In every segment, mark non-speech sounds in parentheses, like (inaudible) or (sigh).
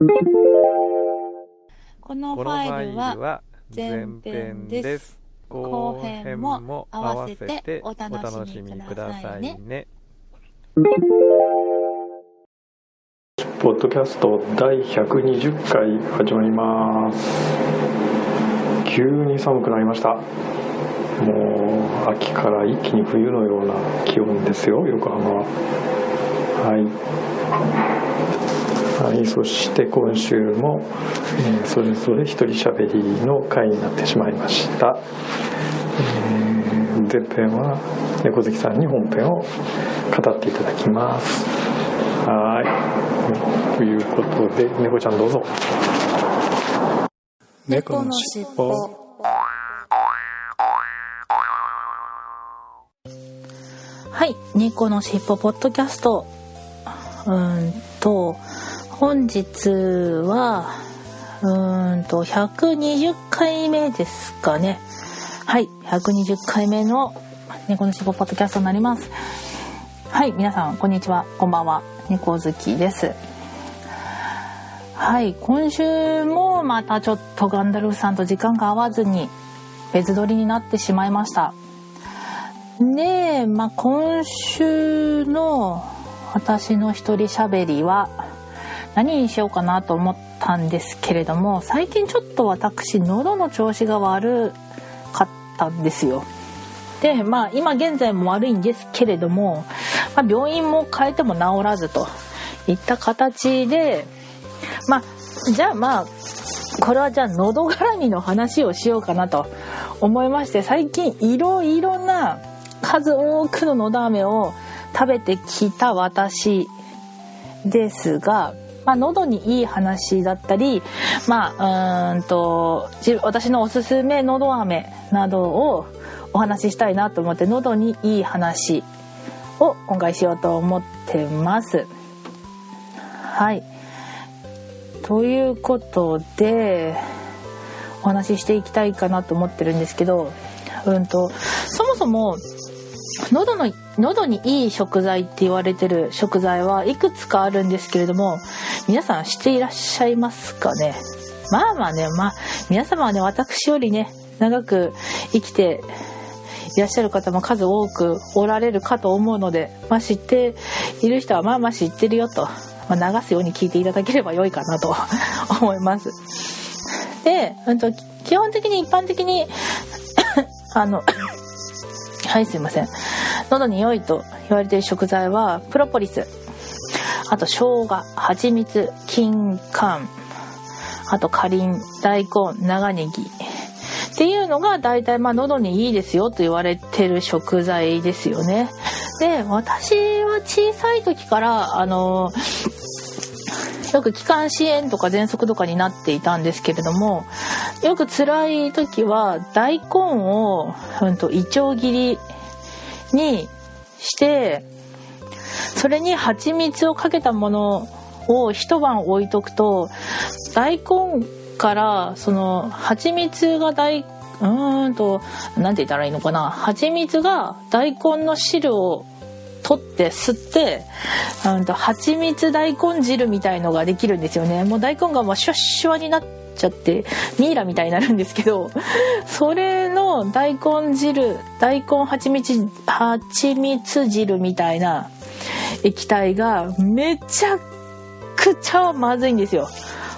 このフこのファイルは前編です。後編も合わせてお楽しみくださいねさいね。ポッドキャスト第120回始まります急に寒くなりましたもう秋から一気に冬のような気温ですよ横浜ははい、はい、そして今週も、えーそれぞれ一人喋りの回になってしまいました、えー前編は猫好きさんに本編を語っていただきますはい。ということで、猫ちゃんどうぞ。猫のしっぽ。はい猫のしっぽポッドキャストうんと本日はうーんと120回目ですかね。はい120回目の猫のしっぽポッドキャストになります。はい皆さんこんにちは。こんばんは。猫好きです。はい今週もまたちょっとガンダルフさんと時間が合わずに別撮りになってしまいました。で、まあ、今週の私の一人喋りは何にしようかなと思ったんですけれども最近ちょっと私喉の調子が悪かったんですよ。でまあ今現在も悪いんですけれども、まあ、病院も変えても治らずといった形でまあじゃあまあこれはじゃあ喉絡みの話をしようかなと思いまして最近いろいろな数多くののど飴を食べてきた私ですが、まあ、喉にいい話だったり、まあ、うんと私のおすすめのど飴などをお話ししたいなと思って喉にいい話を今回しようと思ってます。はいということでお話ししていきたいかなと思ってるんですけど、うんとそもそも喉の喉にいい食材って言われてる食材はいくつかあるんですけれども皆さん知っていらっしゃいますかね？まあまあねまあ皆様はね私よりね長く生きていらっしゃる方も数多くおられるかと思うので、まあ、知っている人はまあまあ知ってるよと、まあ、流すように聞いていただければ良いかなと (laughs) 思います。で、うんと、基本的に一般的に (coughs) あのはいすいません。喉に良いと言われている食材はプロポリス。あと生姜蜂蜜金柑。あとかりん大根長ネギ。っていうのが大体まあ喉にいいですよと言われてる食材ですよね。で私は小さい時からあのよく気管支炎とか喘息とかになっていたんですけれどもよく辛い時は大根を、うん、といちょう切りにしてそれに蜂蜜をかけたものを一晩置いとくと大根からその蜂蜜が大うーんと何て言ったらいいのかな蜂蜜が大根の汁を取って吸ってうんと蜂蜜大根汁みたいのができるんですよね。もう大根がもうシュワシュワになっちゃってミイラみたいになるんですけど (laughs) それの大根汁大根蜂蜜蜂蜜汁みたいな液体がめちゃくちゃまずいんですよ。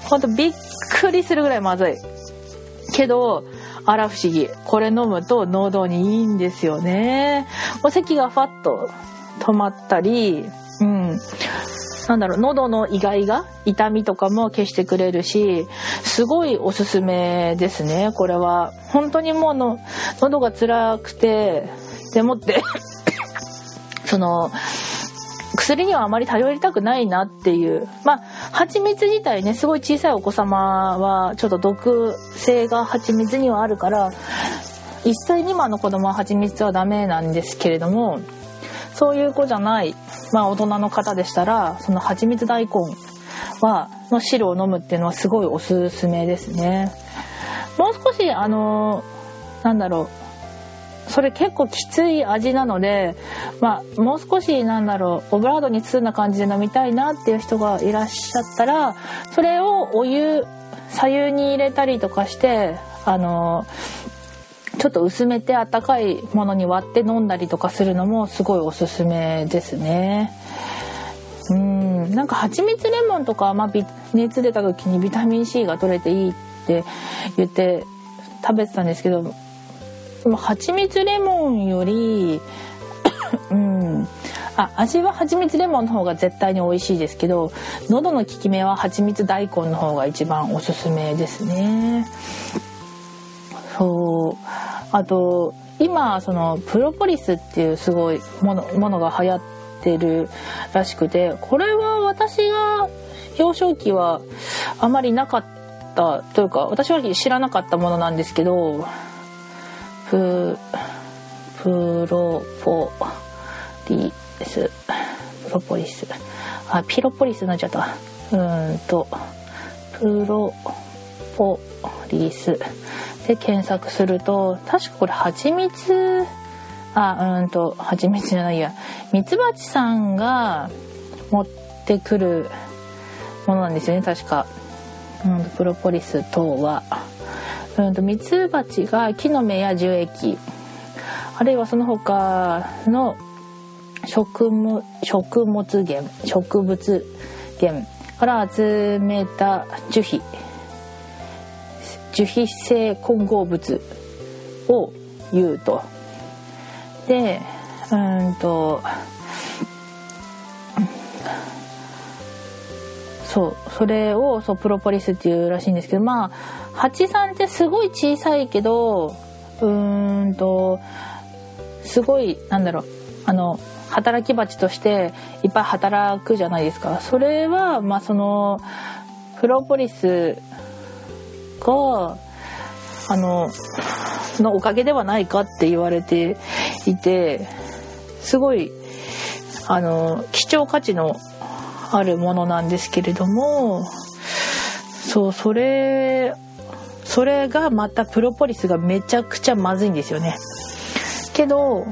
ほんとびっくりするぐらいまずい。けどあら不思議。これ飲むと喉にいいんですよね。お咳がファッと止まったりうん。なんだろう喉のイガイガ痛みとかも消してくれるしすごいおすすめですねこれは。本当にもうの喉が辛くてでもって (coughs) その薬にはあまり頼りたくないなっていう。まあ蜂蜜自体ねすごい小さいお子様はちょっと毒性が蜂蜜にはあるから1歳未満の子供は蜂蜜はダメなんですけれどもそういう子じゃない、まあ、大人の方でしたらその蜂蜜大根はの汁を飲むっていうのはすごいおすすめですね。もう少しあのなんだろうそれ結構きつい味なので、まあ、もう少しなんだろうオブラードに包んだ感じで飲みたいなっていう人がいらっしゃったらそれをお湯左右に入れたりとかしてあのちょっと薄めてあったかいものに割って飲んだりとかするのもすごいおすすめですね。うんなんか蜂蜜レモンとか、まあ、熱出た時にビタミン C が取れていいって言って食べてたんですけどでも蜂蜜レモンより (coughs) うんあ味は蜂蜜レモンの方が絶対に美味しいですけど喉の効き目は蜂蜜大根の方が一番おすすめですね。そう。あと今そのプロポリスっていうすごいものものが流行ってるらしくてこれは私が幼少期はあまりなかったというか私は知らなかったものなんですけどププロポリス。プロポリスあピロポリスになっちゃった。うんとプロポリス。で検索すると確かこれ蜂蜜あうんと蜂蜜じゃないや。ミツバチさんが持ってくるものなんですよね確か、うん、プロポリス等は。うんとミツバチが木の芽や樹液。あるいはその他の食物食物源植物源から集めた樹皮。樹皮性混合物を言うと。でうんとそうそれをそうプロポリスっていうらしいんですけどまあ蜂さんってすごい小さいけどうんとすごいなんだろうあの働き蜂としていっぱい働くじゃないですかそれはまあそのプロポリスがあののおかげではないかって言われていてすごいあの貴重価値のあるものなんですけれどもそうそれそれがまたプロポリスがめちゃくちゃまずいんですよね。けど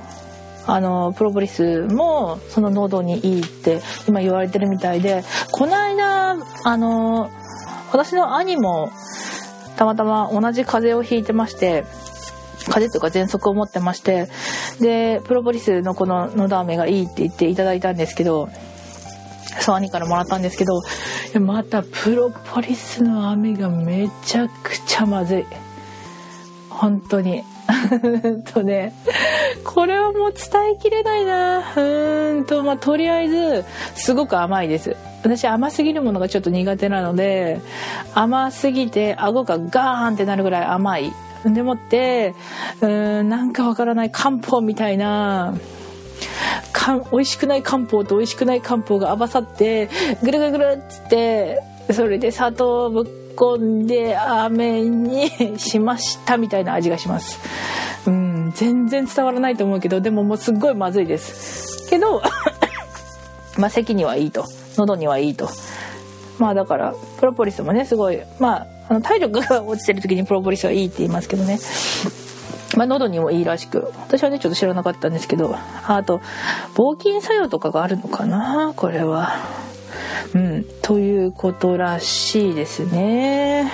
あのプロポリスもその喉にいいって今言われてるみたいでこの間あの私の兄もたまたま同じ風邪をひいてまして風邪というか喘息を持ってましてでプロポリスのこののど飴がいいって言っていただいたんですけどそう兄からもらったんですけどまたプロポリスの飴がめちゃくちゃまずい。本当に。とね。これはもう伝えきれないな。うーんとまあとりあえずすごく甘いです。私甘すぎるものがちょっと苦手なので甘すぎて顎がガーンってなるぐらい甘い。でもってうんなんかわからない漢方みたいなか美味しくない漢方と美味しくない漢方が合わさってぐるぐるぐるっつってそれで砂糖をぶっ込んで飴にしましたみたいな味がします。うん全然伝わらないと思うけどでももうすっごいまずいです。けどまあ咳にはいいと。喉にはいいと。まあだからプロポリスもねすごいまああの体力が落ちてる時にプロポリスはいいって言いますけどね。まあ、喉にもいいらしく。私はねちょっと知らなかったんですけど。あと防菌作用とかがあるのかな？これは。うん、ということらしいですね。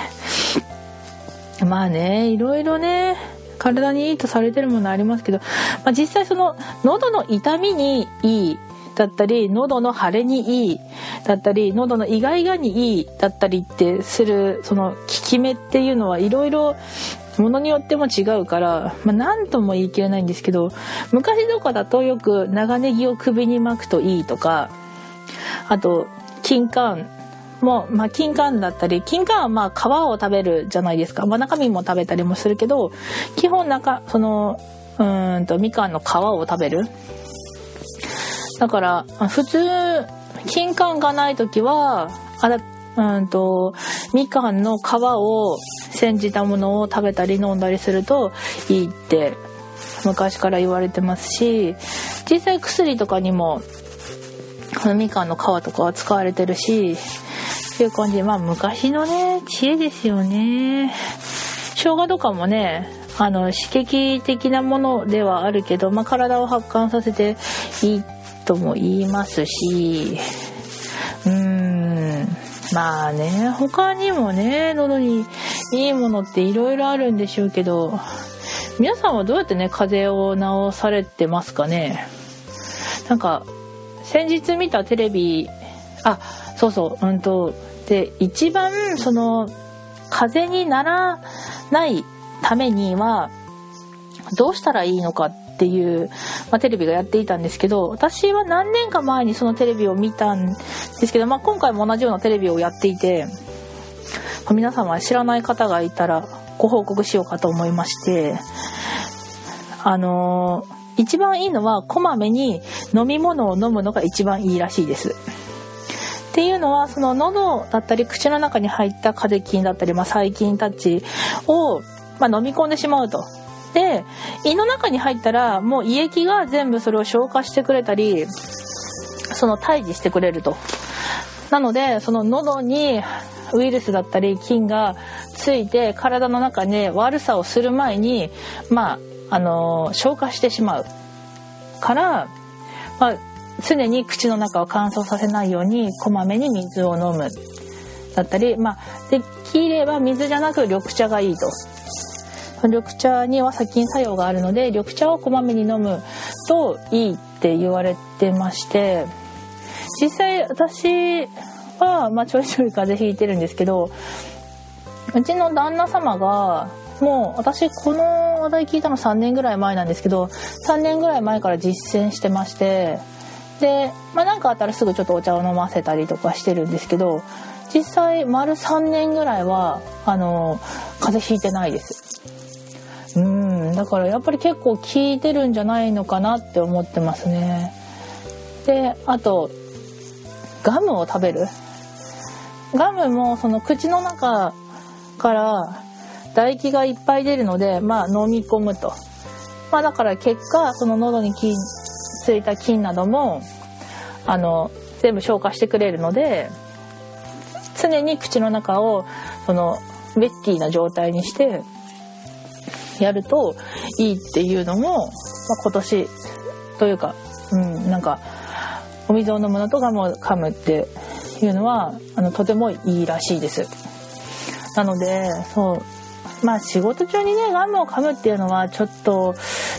まあねいろいろね体にいいとされてるものありますけど、まあ、実際その喉の痛みにいいだったり喉の腫れにいいだったり喉のイガイガにいいだったりってするその効き目っていうのはいろいろものによっても違うから、まあ、何とも言い切れないんですけど昔とかだとよく長ネギを首に巻くといいとかあと金柑も、まあ、金柑だったり金柑はまあ皮を食べるじゃないですか、まあ、中身も食べたりもするけど基本中そのうんとみかんの皮を食べる。だから普通金柑がない時はあだうんとみかんの皮を煎じたものを食べたり飲んだりするといいって昔から言われてますし実際薬とかにもこのみかんの皮とかは使われてるしっていう感じでまあ昔のね知恵ですよね。生姜とかもねあの刺激的なものではあるけど、まあ、体を発汗させていいってとも言いますしうーんまあね他にもね喉にいいものっていろいろあるんでしょうけど皆さんはどうやってね風邪を治されてますかね？なんか先日見たテレビあそうそううんとで一番その風邪にならないためにはどうしたらいいのかっていう、まあ、テレビがやっていたんですけど私は何年か前にそのテレビを見たんですけど、まあ、今回も同じようなテレビをやっていて、まあ、皆様知らない方がいたらご報告しようかと思いましてあのー一番いいのはこまめに飲み物を飲むのが一番いいらしいです。っていうのはその喉だったり口の中に入ったカテキンだったり、まあ、細菌たちを、まあ、飲み込んでしまうと。で胃の中に入ったらもう胃液が全部それを消化してくれたりその退治してくれると。なのでその喉にウイルスだったり菌がついて体の中で悪さをする前にまああの消化してしまうから、まあ、常に口の中を乾燥させないようにこまめに水を飲むだったり、まあ、できれば水じゃなく緑茶がいいと。緑茶には殺菌作用があるので緑茶をこまめに飲むといいって言われてまして実際私は、まあ、ちょいちょい風邪ひいてるんですけどうちの旦那様がもう私この話題聞いたの3年ぐらい前なんですけど3年ぐらい前から実践してましてでまあ何かあったらすぐちょっとお茶を飲ませたりとかしてるんですけど実際丸3年ぐらいはあの風邪ひいてないです。うん。だからやっぱり結構効いてるんじゃないのかなって思ってますね。であとガムを食べる？ガムもその口の中から唾液がいっぱい出るので、まあ、飲み込むと。まあ、だから結果その喉に菌ついた菌などもあの全部消化してくれるので常に口の中をそのウェッティな状態にしてやるといいっていうのも、まあ、今年というか、うん、なんかお水を飲むのとガムを噛むっていうのはあのとてもいいらしいです。なのでそうまあ仕事中にねガムを噛むっていうのはちょっと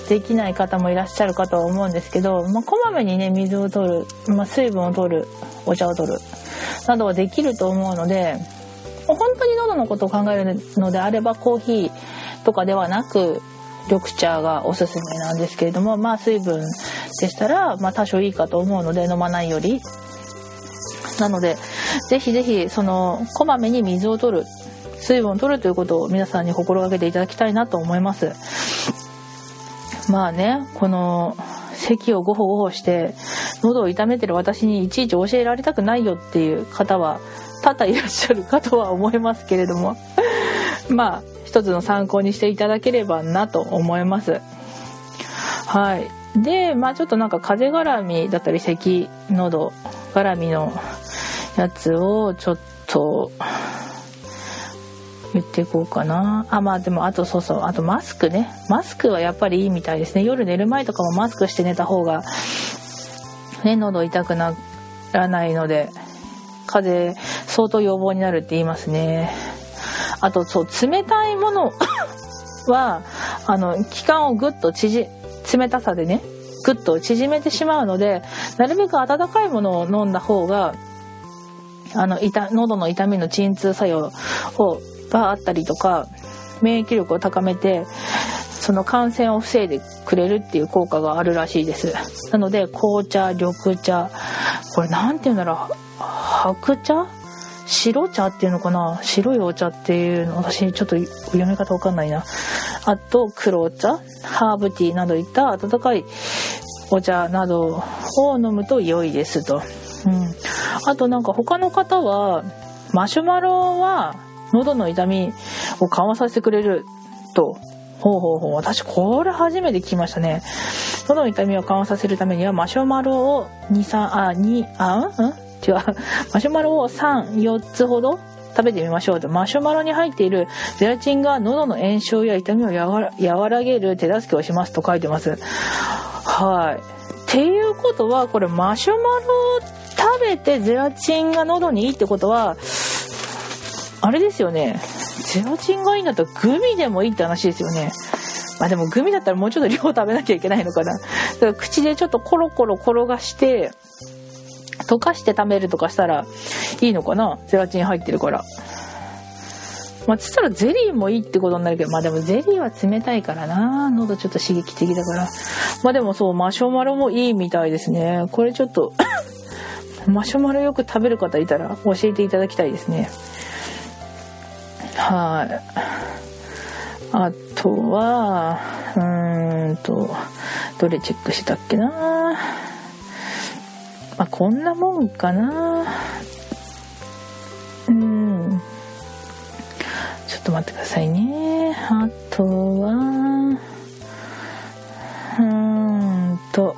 できない方もいらっしゃるかとは思うんですけど、まあ、こまめにね水を取る、まあ、水分を取るお茶を取るなどはできると思うので本当に喉のことを考えるのであればコーヒーとかではなく緑茶がおすすめなんですけれどもまあ水分でしたら、まあ、多少いいかと思うので飲まないより。なのでぜひぜひそのこまめに水を取る水分を取るということを皆さんに心がけていただきたいなと思います。まあねこの咳をゴホゴホして喉を痛めてる私にいちいち教えられたくないよっていう方は多々いらっしゃるかとは思いますけれども。まあ一つの参考にしていただければなと思います。はい。でまあちょっとなんか風邪絡みだったり咳喉絡みのやつをちょっと言っていこうかな。あまあでもあとそうそう。あとマスクね。マスクはやっぱりいいみたいですね。夜寝る前とかもマスクして寝た方がね喉痛くならないので風邪相当予防になるって言いますね。あとそう冷たいものはあの気管をぐっと縮冷たさでねぐっと縮めてしまうのでなるべく温かいものを飲んだ方があの痛喉の痛みの鎮痛作用をがあったりとか免疫力を高めてその感染を防いでくれるっていう効果があるらしいです。なので紅茶緑茶これ何て言うんだろう白茶？白茶っていうのかな？白いお茶っていうの？私ちょっと読み方わかんないなあと黒茶ハーブティーなどいった温かいお茶などを飲むと良いですと。うん、あとなんか他の方はマシュマロは喉の痛みを緩和させてくれると。ほうほうほう。私これ初めて聞きましたね。喉の痛みを緩和させるためにはマシュマロを2、3、あ、2、あ、ん？違う。マシュマロを3、4つほど食べてみましょうと。マシュマロに入っているゼラチンが喉の炎症や痛みを和らげる手助けをしますと書いてます。はい。っていうことは、これマシュマロを食べてゼラチンが喉にいいってことは、あれですよね。ゼラチンがいいんだったらグミでもいいって話ですよね。まあでもグミだったらもうちょっと量食べなきゃいけないのかな。だから口でちょっとコロコロ転がして、溶かして食べるとかしたらいいのかな？ゼラチン入ってるから。まあ、つったらゼリーもいいってことになるけど、まあでもゼリーは冷たいからな。喉ちょっと刺激的だから。まあでもそう、マシュマロもいいみたいですね。これちょっと (coughs) マシュマロよく食べる方いたら教えていただきたいですね。はい。あとは、うーんと、どれチェックしたっけな？まあ、こんなもんかな。うん。ちょっと待ってくださいね。あとはうんと。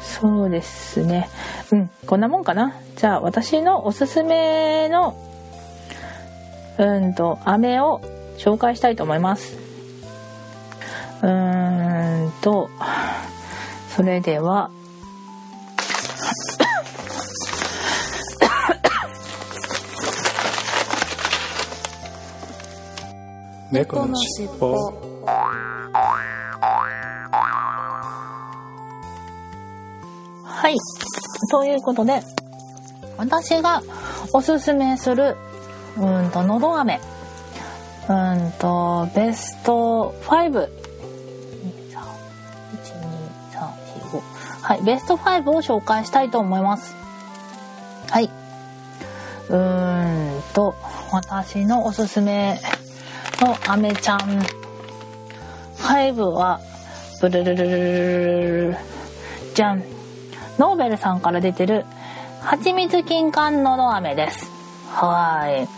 そうですね。うんこんなもんかな。じゃあ私のおすすめのうんと飴を紹介したいと思います。うーんとそれでは猫のしっぽはい。ということで私がおすすめするうんとのど飴。うんとベスト5はい、ベスト5を紹介したいと思います。はい。うーんと、私のおすすめのアメちゃん5は、ブルルルルルルじゃん。ノーベルさんから出てる、蜂蜜金柑のど飴です。はい。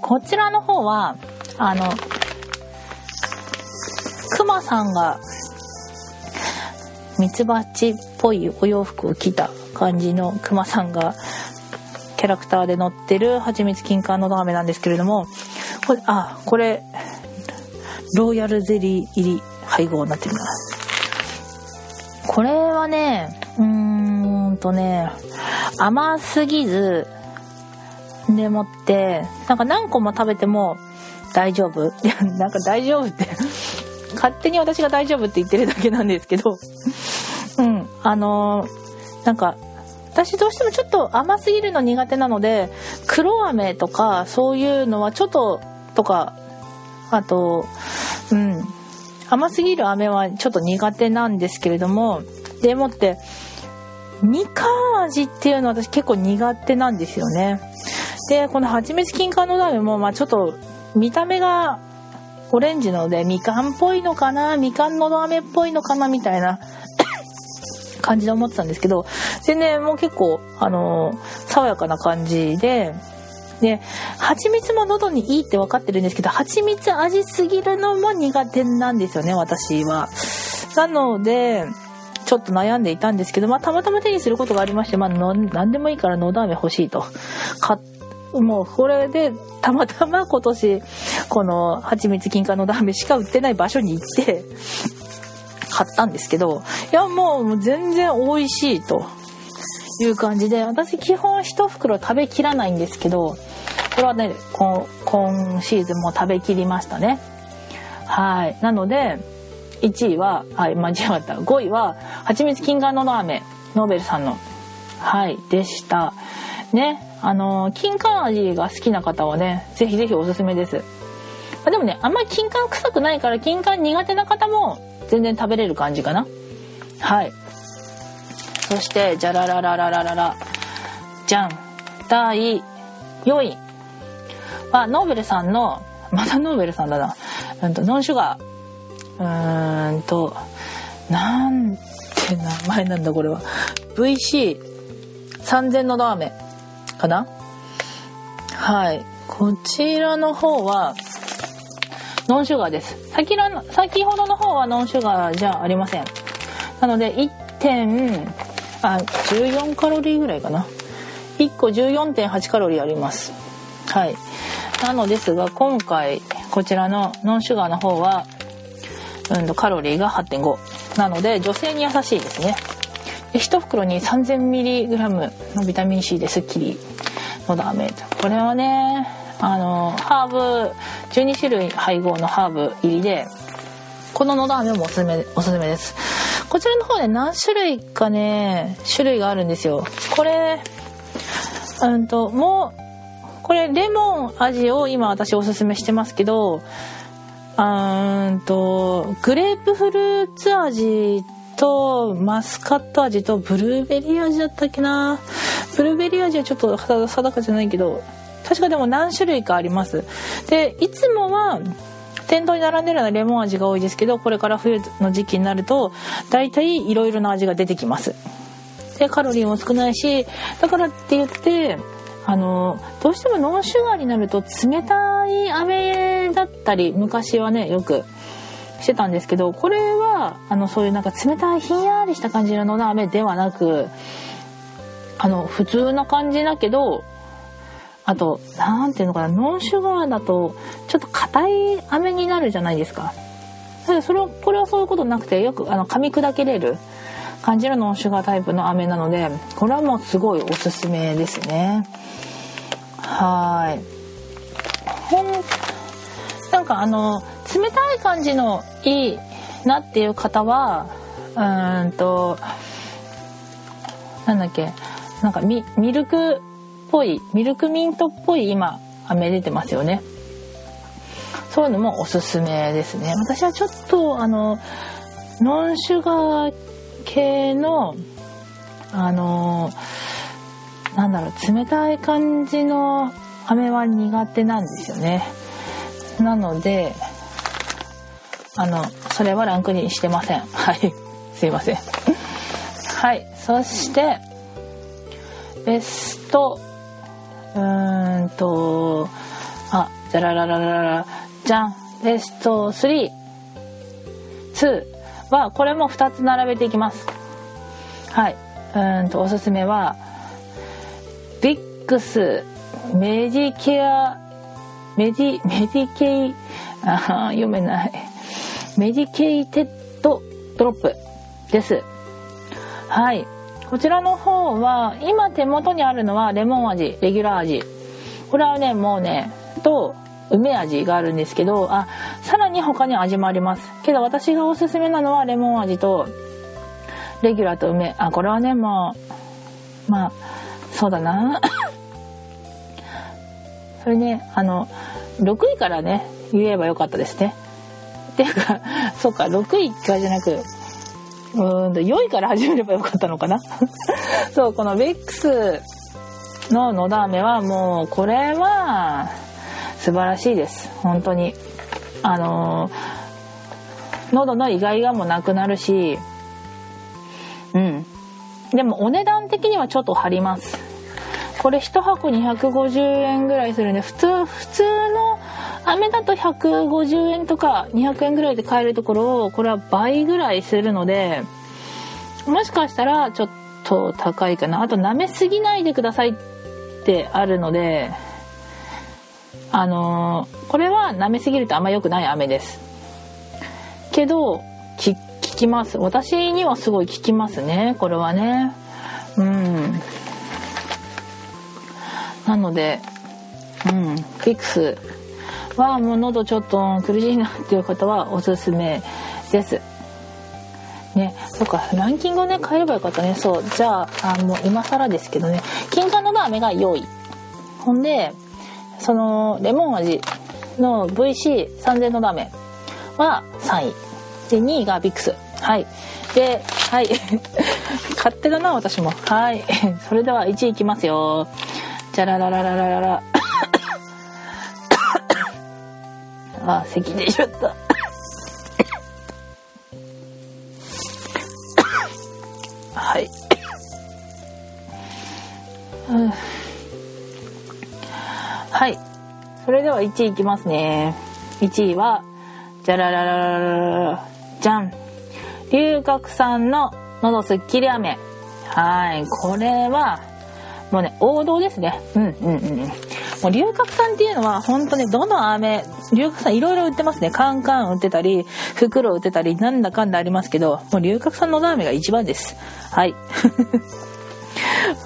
こちらの方は、あの、クマさんがミツバチっぽいお洋服を着た感じのクマさんがキャラクターで乗ってる蜂蜜金柑のど飴なんですけれどもこれあこれロイヤルゼリー入り配合になってるなこれはねうーんとね甘すぎずでもってなんか何個も食べても大丈夫。いやなんか大丈夫って勝手に私が大丈夫って言ってるだけなんですけど。(laughs) うん、あのー、なんか、私どうしてもちょっと甘すぎるの苦手なので、黒飴とかそういうのはちょっと、とか、あと、うん、甘すぎる飴はちょっと苦手なんですけれども、でもって、みかん味っていうのは私結構苦手なんですよね。で、この蜂蜜金柑の飴も、まあちょっと見た目がオレンジのでみかんっぽいのかな？みかんのど飴っぽいのかな？みたいな (coughs) 感じで思ってたんですけど全然もう結構あの爽やかな感じでで蜂蜜も喉にいいって分かってるんですけど蜂蜜味すぎるのも苦手なんですよね私は。なのでちょっと悩んでいたんですけど、まあ、たまたま手にすることがありまして、まあ、の何でもいいからのど飴欲しいと。かもうこれでたまたま今年この蜂蜜金柑のど飴しか売ってない場所に行って買ったんですけどいやもう全然美味しいという感じで私基本1袋食べきらないんですけどこれはね今シーズンも食べきりましたね。はい。なので1位ははい間違った。5位は蜂蜜金柑のど飴ノーベルさんのはいでした。ね。あの金柑味が好きな方はねぜひぜひおすすめです。まあでもねあんまり金柑臭くないから金柑苦手な方も全然食べれる感じかな。はい。そしてじゃららららららら。じゃん。第4位。はノーベルさんのまたノーベルさんだな。うんとノンシュガー。うーんとなんて名前なんだこれは。VC3000 のラーメン。かな？はい。こちらの方はノンシュガーです。先らの先ほどの方はノンシュガーじゃありません。なので1点あ14カロリーぐらいかな。1個14.8カロリーあります。はい。なのですが今回こちらのノンシュガーの方は、うん、カロリーが8.5なので女性に優しいですね。1袋に 3000mg のビタミン C ですっきりのダメこれはねあのハーブ12種類配合のハーブ入りでこののど飴もおすすめおすすめです。こちらの方ね何種類かね種類があるんですよ。これうんともうこれレモン味を今私おすすめしてますけどうんとグレープフルーツ味とマスカット味とブルーベリー味だったっけな。ブルーベリー味はちょっと定かじゃないけど確かでも何種類かあります。でいつもは店頭に並んでるのはレモン味が多いですけどこれから冬の時期になると大体いろいろな味が出てきます。でカロリーも少ないしだからって言ってあのどうしてもノンシュガーになると冷たい飴だったり昔はねよくしてたんですけどこれはあのそういうなんか冷たいひんやりした感じのの飴ではなくあの普通な感じだけどあと何ていうのかなノンシュガーだとちょっと硬い飴になるじゃないですか。それはこれはそういうことなくてよくあの噛み砕けれる感じるノンシュガータイプの飴なのでこれはもうすごいおすすめですね。はい。なんかあの冷たい感じのいいなっていう方はうーんとなんだっけなんかミミルクっぽいミルクミントっぽい今飴出てますよね。そういうのもおすすめですね。私はちょっとあのノンシュガー系のあのなんだろう冷たい感じの飴は苦手なんですよね。なのであのそれはランクにしてません。(laughs) はい。すいません。はい。そしてベストうーんとあじゃらららららじゃんベスト32はこれも2つ並べていきます。はい。うんとおすすめはビックスメディケアメディメディケイあ読めない。メディケイテッドドロップです。はい。こちらの方は今手元にあるのはレモン味レギュラー味。これはねもうねと梅味があるんですけどあさらに他に味もあります。けど私がおすすめなのはレモン味とレギュラーと梅。あこれはねもうまあそうだな。(laughs) それねあの6位からね言えばよかったですね。ていうか (laughs) そうか6位からじゃなくうーんと4位から始めればよかったのかな？(laughs) そうこのベックスののだ飴はもうこれは素晴らしいです。本当に。あの喉のイガイガもなくなるしうん。でもお値段的にはちょっと張ります。これ1箱250円ぐらいするんで普通普通の飴だと150円とか200円ぐらいで買えるところをこれは倍ぐらいするのでもしかしたらちょっと高いかな。あと舐めすぎないでくださいってあるのであのー、これは舐めすぎるとあんま良くない飴です。けど効きます。私にはすごい効きますね。これはね。うん。なのでうんピクスはもう喉ちょっと苦しいなっていう方はおすすめです。ね、そっかランキングをね変えればよかったね。そうじゃああもう今更ですけどね。金柑のラーメンが4位ほんでそのレモン味の VC3000 のラーメンは3位。で2位がビックス。はい。ではい。(laughs) 勝手だな私も。はい。それでは1位いきますよ。じゃらららららららあ咳出ちゃった。(coughs) はい、うん。はい。それでは1位いきますね。1位はじゃららららららじゃん龍角散の喉すっきり飴はいこれはもうね王道ですね。うんうんうん。もう龍角散っていうのは本当ねどの飴龍角散いろいろ売ってますね。カンカン売ってたり袋売ってたりなんだかんだありますけどもう龍角散の飴が一番です。はい。(laughs)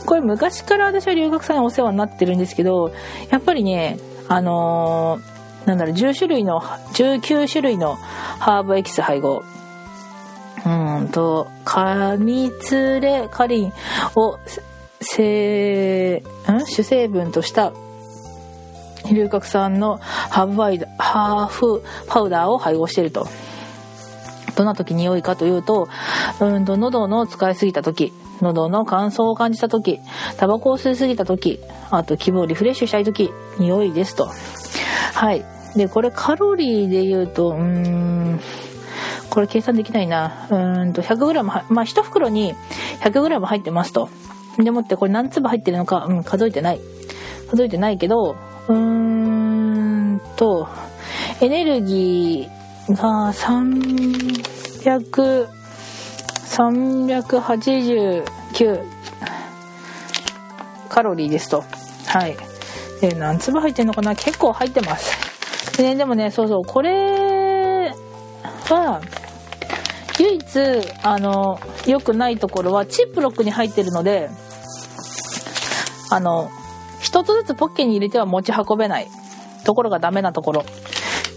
これ昔から私は留学さんにお世話になってるんですけどやっぱりねあのーなんだろう10種類の19種類のハーブエキス配合。うんとカミツレカリンをせん？主成分とした龍角散のハーブパイダーハーフパウダーを配合しているとどんな時に良いかというと、うんと喉の使いすぎた時、喉の乾燥を感じた時、タバコを吸いすぎた時、あと気分をリフレッシュしたい時、に良いですと。はい。で、これカロリーで言うと、うーん、これ計算できないな。うんと、100g、まあ、1袋に 100g 入ってますと。でもって、これ何粒入ってるのか、うん、数えてない。数えてないけど、うーんと、エネルギーが300、389カロリーですと。はい。で、何粒入ってんのかな？結構入ってます。でね、でもね、そうそう、これは、唯一、あの、良くないところは、チップロックに入ってるので、あの、一つずつポッケに入れては持ち運べないところがダメなところ。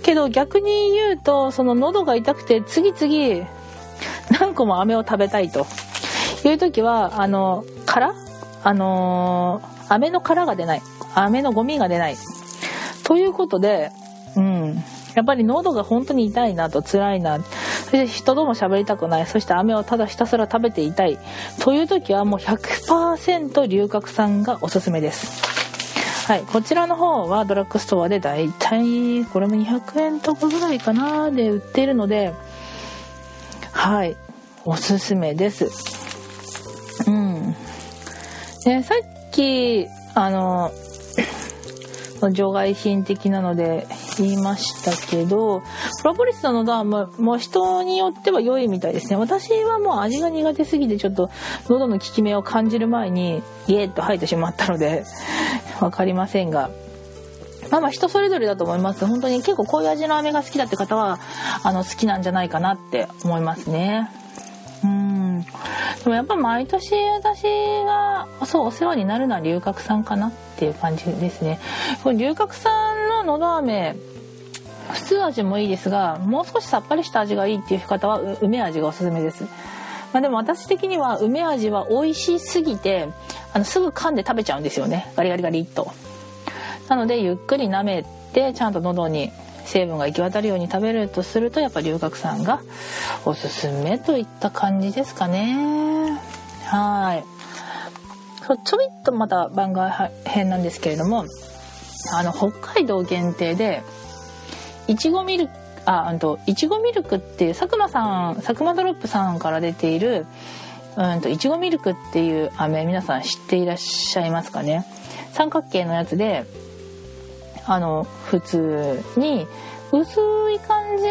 けど逆に言うと、その喉が痛くて次々何個も飴を食べたいという時は、あの、殻？あのー、飴の殻が出ない。飴のゴミが出ない。ということで、うん。やっぱり喉が本当に痛いなと辛いな。そして人とも喋りたくない。そして飴をただひたすら食べていたい。という時はもう100%龍角散がおすすめです。はい、こちらの方はドラッグストアでだいたいこれも200円とかぐらいかなで売っているのではいおすすめですうんでさっきあ (coughs) の除外品的なので言いましたけどプロポリスのダームもう人によっては良いみたいですね。私はもう味が苦手すぎてちょっと喉の効き目を感じる前にイエーッと吐いてしまったので分かりませんが。まあまあ人それぞれだと思います。本当に結構こういう味の飴が好きだって方はあの好きなんじゃないかなって思いますね。でもやっぱ毎年私がそうお世話になるのは龍角散かなっていう感じですね。これ龍角散ののど飴普通味もいいですがもう少しさっぱりした味がいいっていう方は梅味がおすすめです。まあ、でも私的には梅味は美味しすぎてあのすぐ噛んで食べちゃうんですよね。ガリガリガリっと。なのでゆっくり舐めてちゃんと喉に成分が行き渡るように食べるとするとやっぱ龍角散がおすすめといった感じですかね。はい。そうちょびっとまた番外編なんですけれどもあの北海道限定でいちごミルクああといちごミルクっていう佐久間さん佐久間ドロップさんから出ているうんといちごミルクっていう飴皆さん知っていらっしゃいますかね。三角形のやつであの普通に薄い感じ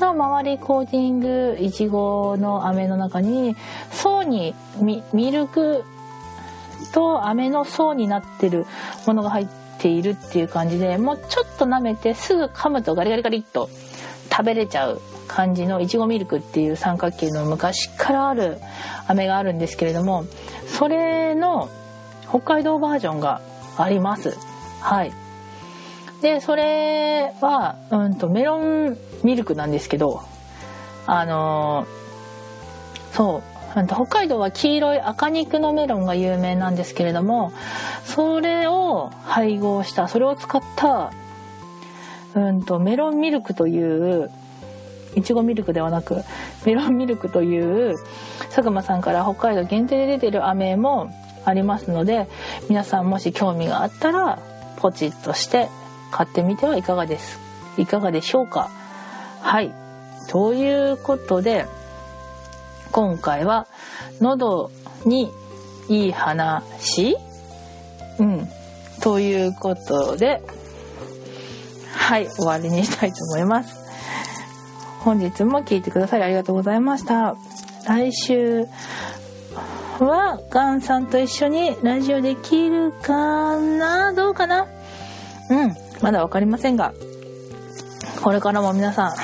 の周りコーティングいちごの飴の中に層にミルクと飴の層になってるものが入っているっていう感じでもうちょっと舐めてすぐ噛むとガリガリガリっと食べれちゃう感じのいちごミルクっていう三角形の昔からある飴があるんですけれどもそれの北海道バージョンがあります。はい。でそれは、うん、とメロンミルクなんですけどあのーそう北海道は黄色い赤肉のメロンが有名なんですけれどもそれを配合したそれを使ったうんとメロンミルクといういちごミルクではなくメロンミルクという佐久間さんから北海道限定で出てる飴もありますので皆さんもし興味があったらポチッとして買ってみてはいかがです。いかがでしょうか？はい。ということで今回は喉にいい話？うん。ということではい。終わりにしたいと思います。本日も聞いてくださりありがとうございました。来週はガンさんと一緒にラジオできるかな？どうかな？うん。まだ分かりませんがこれからも皆さん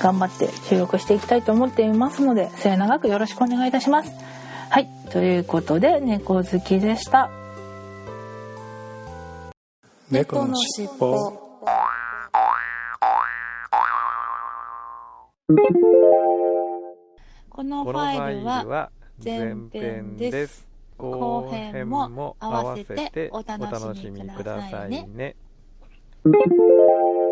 頑張って収録していきたいと思っていますので末永くよろしくお願いいたします。はいということで猫好きでした。猫のしっぽ。このファイルは前編です。後編も合わせてお楽しみくださいね Thank you.